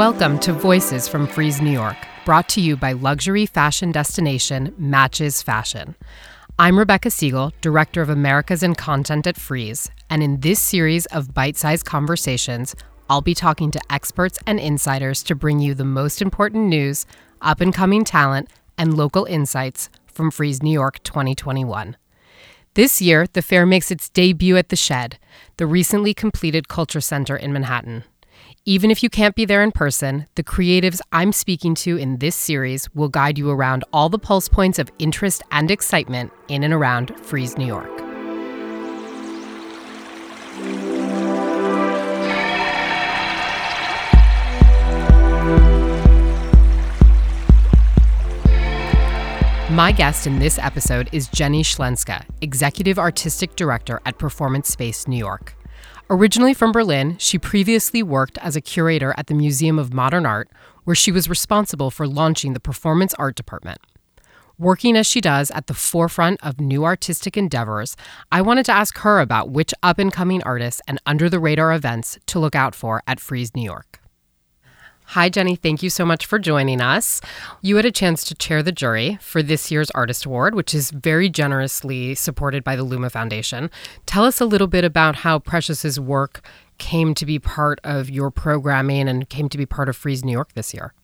Welcome to Voices from Frieze New York, brought to you by luxury fashion destination Matches Fashion. I'm Rebecca Siegel, Director of Americas and Content at Frieze, and in this series of bite sized conversations, I'll be talking to experts and insiders to bring you the most important news, up and coming talent, and local insights from Frieze New York 2021. This year, the fair makes its debut at The Shed, the recently completed culture center in Manhattan. Even if you can't be there in person, the creatives I'm speaking to in this series will guide you around all the pulse points of interest and excitement in and around Frieze New York. My guest in this episode is Jenny Schlenzka, Executive Artistic Director at Performance Space New York. Originally from Berlin, she previously worked as a curator at the Museum of Modern Art, where she was responsible for launching the Performance Art Department. Working as she does at the forefront of new artistic endeavors, I wanted to ask her about which up and coming artists and under the radar events to look out for at Frieze New York. Hi, Jenny. Thank you so much for joining us. You had a chance to chair the jury for this year's Artist Award, which is very generously supported by the Luma Foundation. Tell us a little bit about how Precious's work came to be part of your programming and came to be part of Frieze New York this year.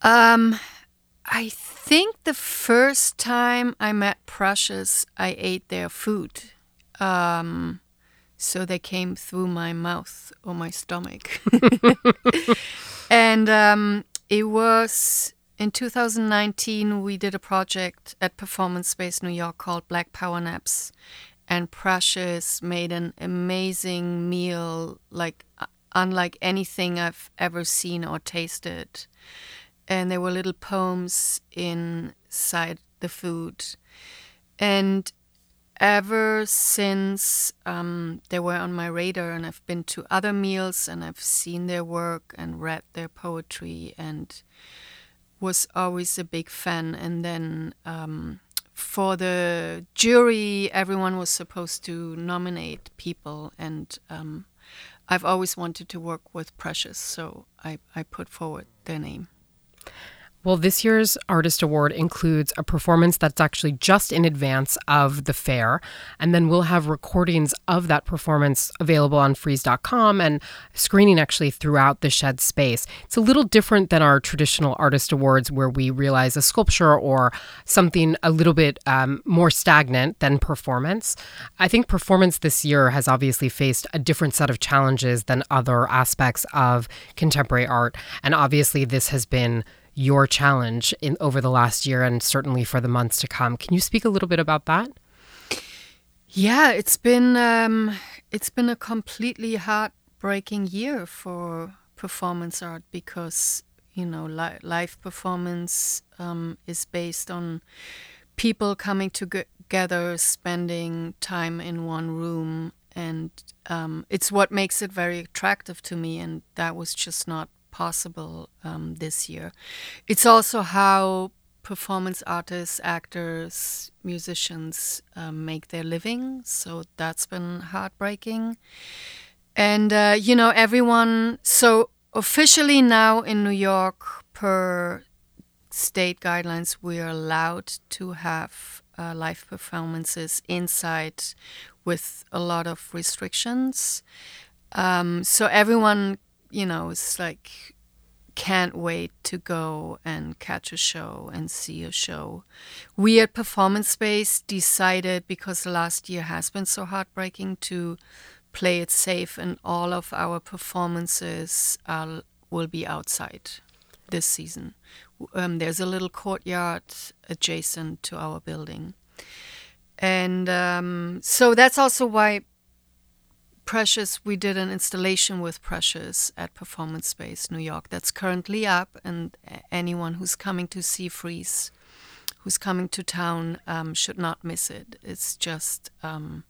Um, I think the first time I met Precious, I ate their food. Um, so they came through my mouth or my stomach. and um, it was in 2019, we did a project at Performance Space New York called Black Power Naps. And Precious made an amazing meal, like unlike anything I've ever seen or tasted. And there were little poems inside the food. And ever since um, they were on my radar, and I've been to other meals and I've seen their work and read their poetry and was always a big fan. And then um, for the jury, everyone was supposed to nominate people, and um, I've always wanted to work with Precious, so I, I put forward their name. Well, this year's Artist Award includes a performance that's actually just in advance of the fair. And then we'll have recordings of that performance available on frieze.com and screening actually throughout the shed space. It's a little different than our traditional Artist Awards where we realize a sculpture or something a little bit um, more stagnant than performance. I think performance this year has obviously faced a different set of challenges than other aspects of contemporary art. And obviously, this has been your challenge in over the last year and certainly for the months to come. Can you speak a little bit about that? Yeah, it's been um, it's been a completely heartbreaking year for performance art because you know li- live performance um, is based on people coming together, spending time in one room, and um, it's what makes it very attractive to me. And that was just not possible um, this year. It's also how performance artists, actors, musicians um, make their living. So that's been heartbreaking. And, uh, you know, everyone, so officially now in New York, per state guidelines, we are allowed to have uh, live performances inside with a lot of restrictions. Um, so everyone you know, it's like can't wait to go and catch a show and see a show. We at Performance Space decided because last year has been so heartbreaking to play it safe, and all of our performances are, will be outside this season. Um, there's a little courtyard adjacent to our building. And um, so that's also why Precious, we did an installation with Precious at Performance Space New York that's currently up, and anyone who's coming to see Frieze, who's coming to town, um, should not miss it. It's just um,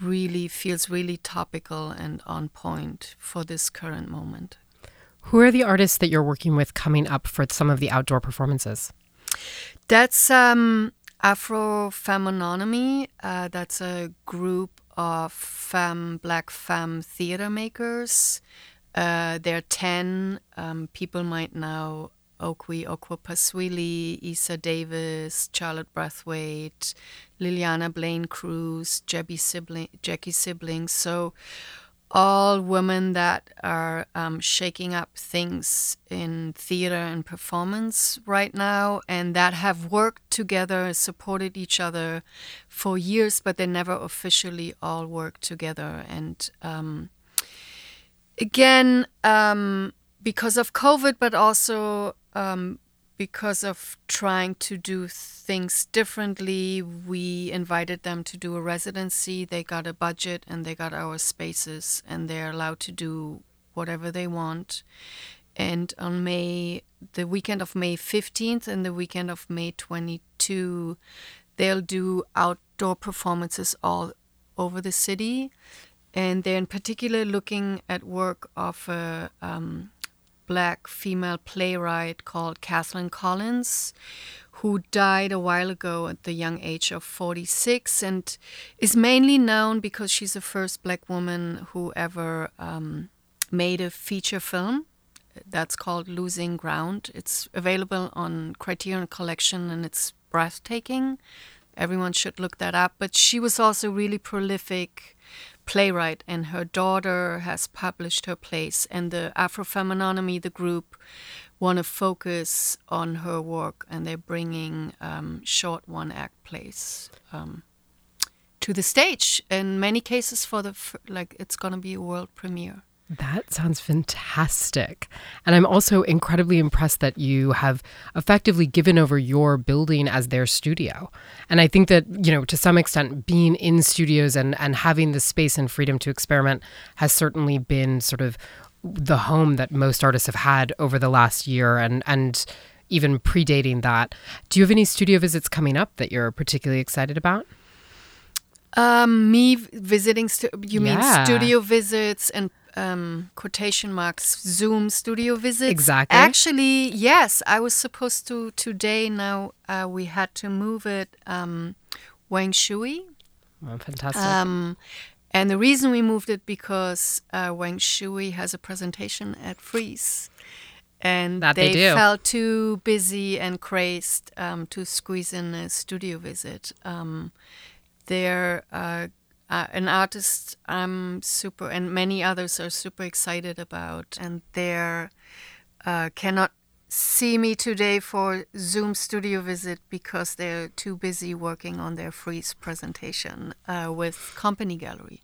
really feels really topical and on point for this current moment. Who are the artists that you're working with coming up for some of the outdoor performances? That's um, Afrofemononomy. Uh, that's a group of femme, black femme theater makers. Uh, there are 10. Um, people might know Okwui Okpokwasili, Eisa Davis, Charlotte Brathwaite, Lileana Blain-Cruz, Sibling, Jackie Sibblies. So all women that are um, shaking up things in theater and performance right now and that have worked together, supported each other for years, but they never officially all worked together. And um, again, um, because of COVID, but also um, because of trying to do things differently, we invited them to do a residency. They got a budget and they got our spaces, and they're allowed to do whatever they want. And on May, the weekend of May 15th and the weekend of May 22, they'll do outdoor performances all over the city. And they're in particular looking at work of a um, black female playwright called Kathleen Collins, who died a while ago at the young age of 46 and is mainly known because she's the first black woman who ever um, made a feature film that's called Losing Ground. It's available on Criterion Collection and it's breathtaking. Everyone should look that up. But she was also really prolific playwright, and her daughter has published her plays. And the Afrofemononomy, the group, want to focus on her work, and they're bringing um, short one-act plays um, to the stage. In many cases, for the like, it's going to be a world premiere. That sounds fantastic. And I'm also incredibly impressed that you have effectively given over your building as their studio. And I think that, you know, to some extent, being in studios and, and having the space and freedom to experiment has certainly been sort of the home that most artists have had over the last year and, and even predating that. Do you have any studio visits coming up that you're particularly excited about? Um, me visiting, stu- you yeah. mean studio visits and um, quotation marks Zoom studio visits. Exactly. Actually, yes, I was supposed to today. Now uh, we had to move it. Um, Wang Shui. Oh, fantastic. Um, and the reason we moved it because uh, Wang Shui has a presentation at Frieze. And that they, they felt too busy and crazed um, to squeeze in a studio visit. Um, they're uh, uh, an artist I'm super, and many others are super excited about, and they uh, cannot see me today for Zoom studio visit because they're too busy working on their Frieze presentation uh, with Company Gallery.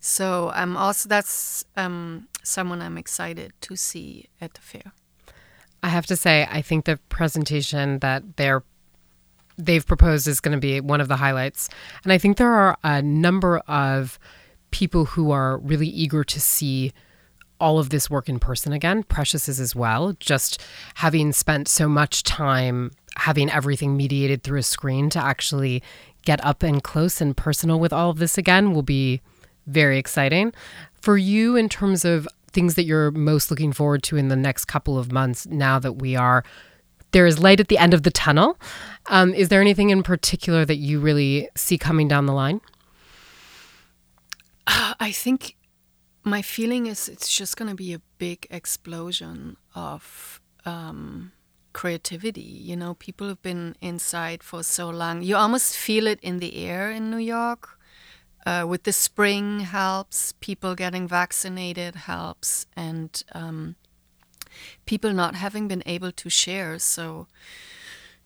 So I'm also that's um, someone I'm excited to see at the fair. I have to say, I think the presentation that they're they've proposed is going to be one of the highlights. And I think there are a number of people who are really eager to see all of this work in person again. Precious is as well. Just having spent so much time having everything mediated through a screen to actually get up and close and personal with all of this again will be very exciting. For you, in terms of things that you're most looking forward to in the next couple of months, now that we are there is light at the end of the tunnel. Um, is there anything in particular that you really see coming down the line? I think my feeling is it's just going to be a big explosion of um, creativity. You know, people have been inside for so long. You almost feel it in the air in New York. Uh, with the spring helps, people getting vaccinated helps, and um, people not having been able to share. So,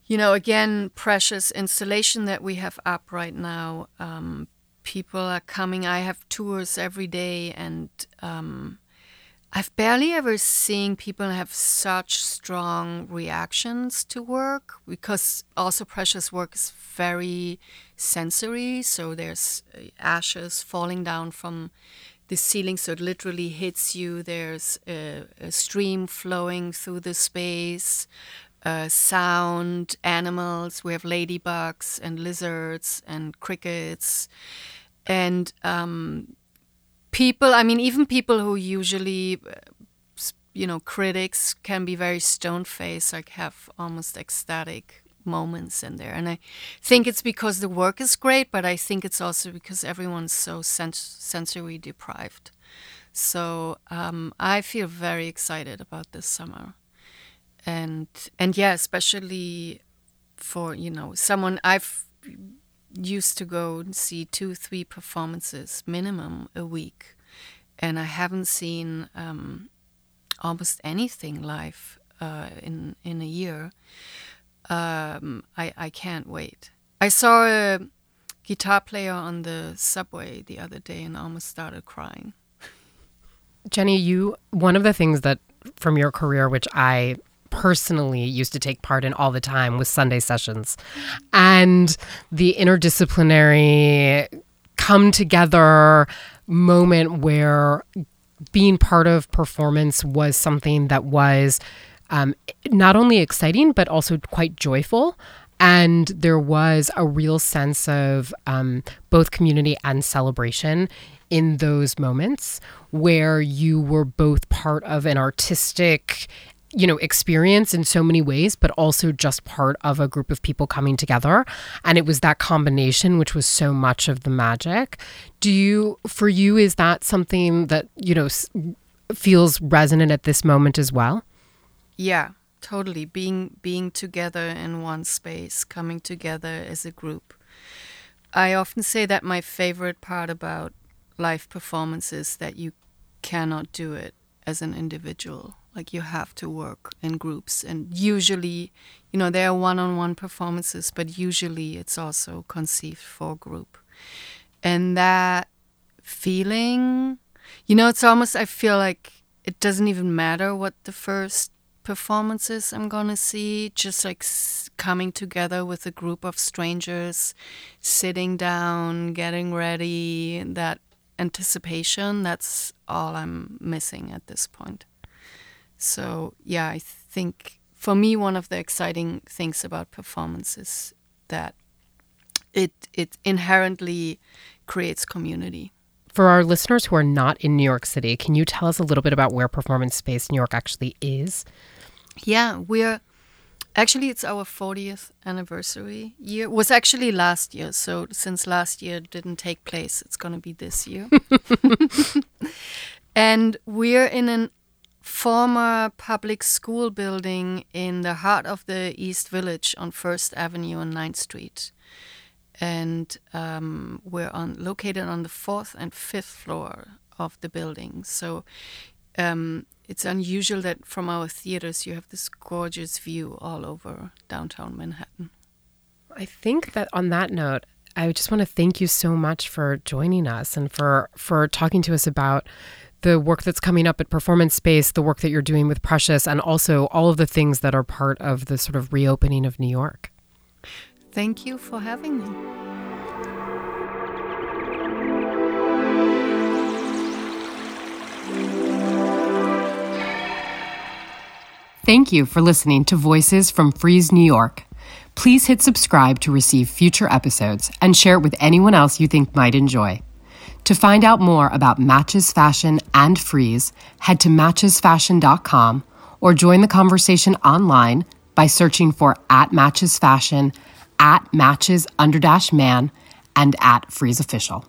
you know, again, precious installation that we have up right now. Um, people are coming. I have tours every day, and um, I've barely ever seen people have such strong reactions to work because also precious work is very sensory. So there's uh, ashes falling down from the ceiling, so it literally hits you. There's a, a stream flowing through the space, uh, sound, animals. We have ladybugs and lizards and crickets. And um, people, I mean, even people who usually, uh, you know, critics can be very stone faced, like have almost ecstatic moments in there. And I think it's because the work is great, but I think it's also because everyone's so sens- sensory deprived. So um, I feel very excited about this summer, and and yeah, especially for you know someone I've used to go and see two three performances minimum a week, and I haven't seen um, almost anything live uh, in in a year. Um, I I can't wait. I saw a guitar player on the subway the other day and almost started crying. Jenny, you one of the things that from your career, which I personally used to take part in all the time was Sunday sessions and the interdisciplinary come together moment where being part of performance was something that was um, not only exciting but also quite joyful. And there was a real sense of um, both community and celebration in those moments where you were both part of an artistic you know experience in so many ways but also just part of a group of people coming together. And it was that combination which was so much of the magic. Do you for you is that something that you know feels resonant at this moment as well yeah totally. Being being together in one space coming together as a group. I often say that my favorite part about live performances that you cannot do it as an individual. Like you have to work in groups. And usually you know there are one-on-one performances but usually it's also conceived for group. And that feeling you know it's almost i feel like it doesn't even matter what the first performances i'm gonna see just like coming together with a group of strangers sitting down getting ready that anticipation that's all i'm missing at this point so yeah, I think for me one of the exciting things about performance is that it it inherently creates community. For our listeners who are not in New York City, can you tell us a little bit about where Performance Space New York actually is? Yeah, we're actually it's our 40th anniversary year. It was actually last year, so since last year didn't take place, it's going to be this year. and we're in an former public school building in the heart of the East Village on First Avenue and 9th Street. And um, we're on, located on the fourth and fifth floor of the building. So um, it's unusual that from our theaters you have this gorgeous view all over downtown Manhattan. I think that on that note, I just want to thank you so much for joining us and for for talking to us about the work that's coming up at Performance Space, the work that you're doing with Precious, and also all of the things that are part of the sort of reopening of New York. Thank you for having me. Thank you for listening to Voices from Frieze New York. Please hit subscribe to receive future episodes and share it with anyone else you think might enjoy. To find out more about Matches Fashion and Frieze, head to matchesfashion.com or join the conversation online by searching for at Matches Fashion, at Matches Underdash Man, and at Frieze Official.